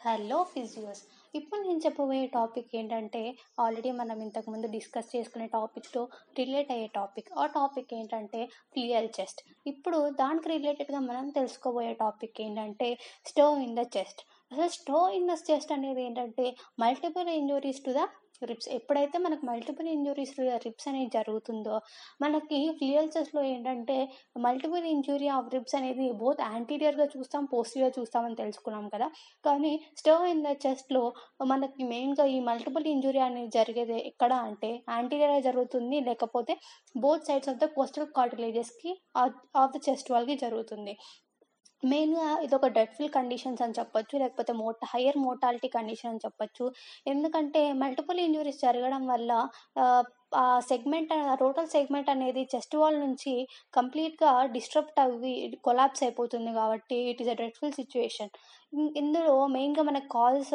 Hello physios. ఇప్పుడు నేను చెప్పబోయే టాపిక్ ఏంటంటే ఆల్రెడీ మనం ఇంతకుముందు డిస్కస్ చేసుకునే టాపిక్తో రిలేట్ అయ్యే టాపిక్. ఆ టాపిక్ ఏంటంటే ఫ్లియల్ చెస్ట్. ఇప్పుడు దానికి రిలేటెడ్గా మనం తెలుసుకోబోయే టాపిక్ ఏంటంటే స్టవ్ ఇన్ ద చెస్ట్. అసలు స్టో ఇన్ ద చెస్ట్ అనేది ఏంటంటే multiple injuries to the ribs ఎప్పుడైతే మనకు మల్టిపుల్ ఇంజురీస్ రిప్స్ అనేది జరుగుతుందో మనకి ఫ్లియల్సెస్లో ఏంటంటే మల్టిపుల్ ఇంజురీ ఆఫ్ రిప్స్ అనేది బోత్ యాంటీరియర్గా చూస్తాం పోస్టీరియర్ చూస్తామని తెలుసుకున్నాం కదా. కానీ స్టవ్ ఇన్ ద చెస్ట్లో మనకి మెయిన్గా ఈ మల్టిపుల్ ఇంజురీ అనేది జరిగేది ఎక్కడ అంటే యాంటీరియర్గా జరుగుతుంది లేకపోతే both sides of the costal కార్టిలేజెస్కి of the chest వాళ్ళకి జరుగుతుంది. మెయిన్గా ఇదొక డెడ్ఫుల్ కండిషన్స్ అని చెప్పొచ్చు లేకపోతే మోట హయ్యర్ మోటాలిటీ కండిషన్ అని చెప్పొచ్చు. ఎందుకంటే మల్టిపుల్ ఇంజురీస్ జరగడం వల్ల ఆ సెగ్మెంట్ టోటల్ సెగ్మెంట్ అనేది చెస్ట్ వాల్ నుంచి కంప్లీట్గా డిస్టర్బ్ అవి కొలాప్స్ అయిపోతుంది కాబట్టి it is a dreadful situation ఇందులో మెయిన్గా మనకు కాజెస్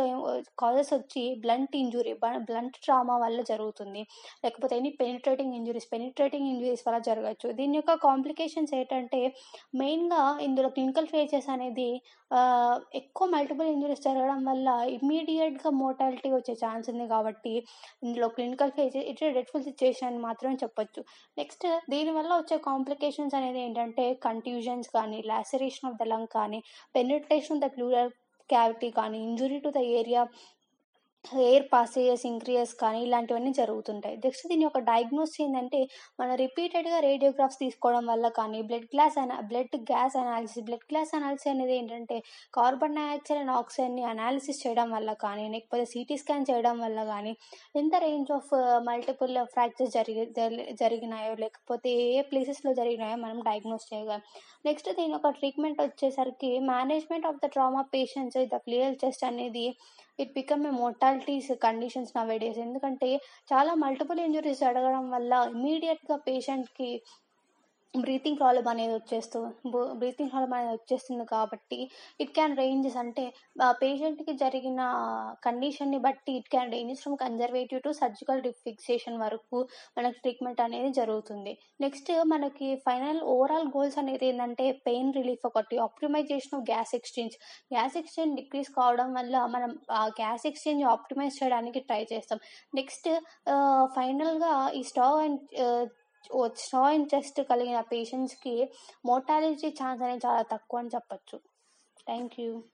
కాజెస్ వచ్చి బ్లంట్ ఇంజురీ బ్లంట్ ట్రామా వల్ల జరుగుతుంది. లేకపోతే any penetrating injuries penetrating injuries వల్ల జరగచ్చు. దీని యొక్క కాంప్లికేషన్స్ ఏంటంటే మెయిన్గా ఇందులో క్లినికల్ ఫేజెస్ అనేది ఎక్కువ మల్టిపుల్ ఇంజురీస్ జరగడం వల్ల ఇమ్మీడియట్గా మోటాలిటీ వచ్చే ఛాన్స్ ఉంది కాబట్టి ఇందులో clinical phases it dreadful situation మాత్రమే చెప్పొచ్చు. నెక్స్ట్ దీనివల్ల వచ్చే కాంప్లికేషన్స్ అనేది ఏంటంటే కంట్యూజన్స్ కానీ లాసరేషన్ ఆఫ్ ద లంగ్ కానీ penetration of the pleural cavity కానీ injury to the area air passages increase కానీ ఇలాంటివన్నీ జరుగుతుంటాయి. నెక్స్ట్ దీని యొక్క డయాగ్నోస్ ఏంటంటే మనం రిపీటెడ్గా రేడియోగ్రాఫ్స్ తీసుకోవడం వల్ల కానీ బ్లడ్ గ్లాస్ అనా blood gas analysis blood gas analysis అనేది ఏంటంటే కార్బన్ డైఆక్సైడ్ అండ్ ఆక్సిజన్ని అనాలిసిస్ చేయడం వల్ల కానీ లేకపోతే సిటీ స్కాన్ చేయడం వల్ల కానీ ఎంత రేంజ్ ఆఫ్ మల్టిపుల్ ఫ్రాక్చర్స్ జరిగి జరిగినాయో లేకపోతే ఏ ప్లేసెస్లో జరిగినాయో మనం డయాగ్నోస్ చేయగలం. నెక్స్ట్ దీని యొక్క ట్రీట్మెంట్ వచ్చేసరికి management of the trauma patients the clear chest అనేది it become a mortalities conditions nowadays ఎందుకంటే చాలా మల్టిపుల్ ఇంజురీస్ జరగడం వల్ల ఇమీడియట్గా పేషెంట్కి బ్రీతింగ్ ప్రాబ్లం అనేది వచ్చేస్తూ బ్రీతింగ్ ప్రాబ్లం అనేది వచ్చేస్తుంది కాబట్టి ఇట్ క్యాన్ రేంజెస్ అంటే పేషెంట్కి జరిగిన కండిషన్ని బట్టి it can ranges from conservative to surgical fixation వరకు మనకి ట్రీట్మెంట్ అనేది జరుగుతుంది. నెక్స్ట్ మనకి ఫైనల్ ఓవరాల్ గోల్స్ అనేది ఏంటంటే పెయిన్ రిలీఫ్ ఒకటి optimization of gas exchange gas exchange decrease కావడం వల్ల మనం ఆ గ్యాస్ ఎక్స్చేంజ్ ఆప్టిమైజ్ చేయడానికి ట్రై చేస్తాం. నెక్స్ట్ ఫైనల్గా ఈ స్టవ్ అండ్ స్టో ఇంట్రెస్ట్ కలిగిన పేషెంట్స్కి మోర్టాలిటీ ఛాన్స్ అనేది చాలా తక్కువ అని చెప్పచ్చు. Thank you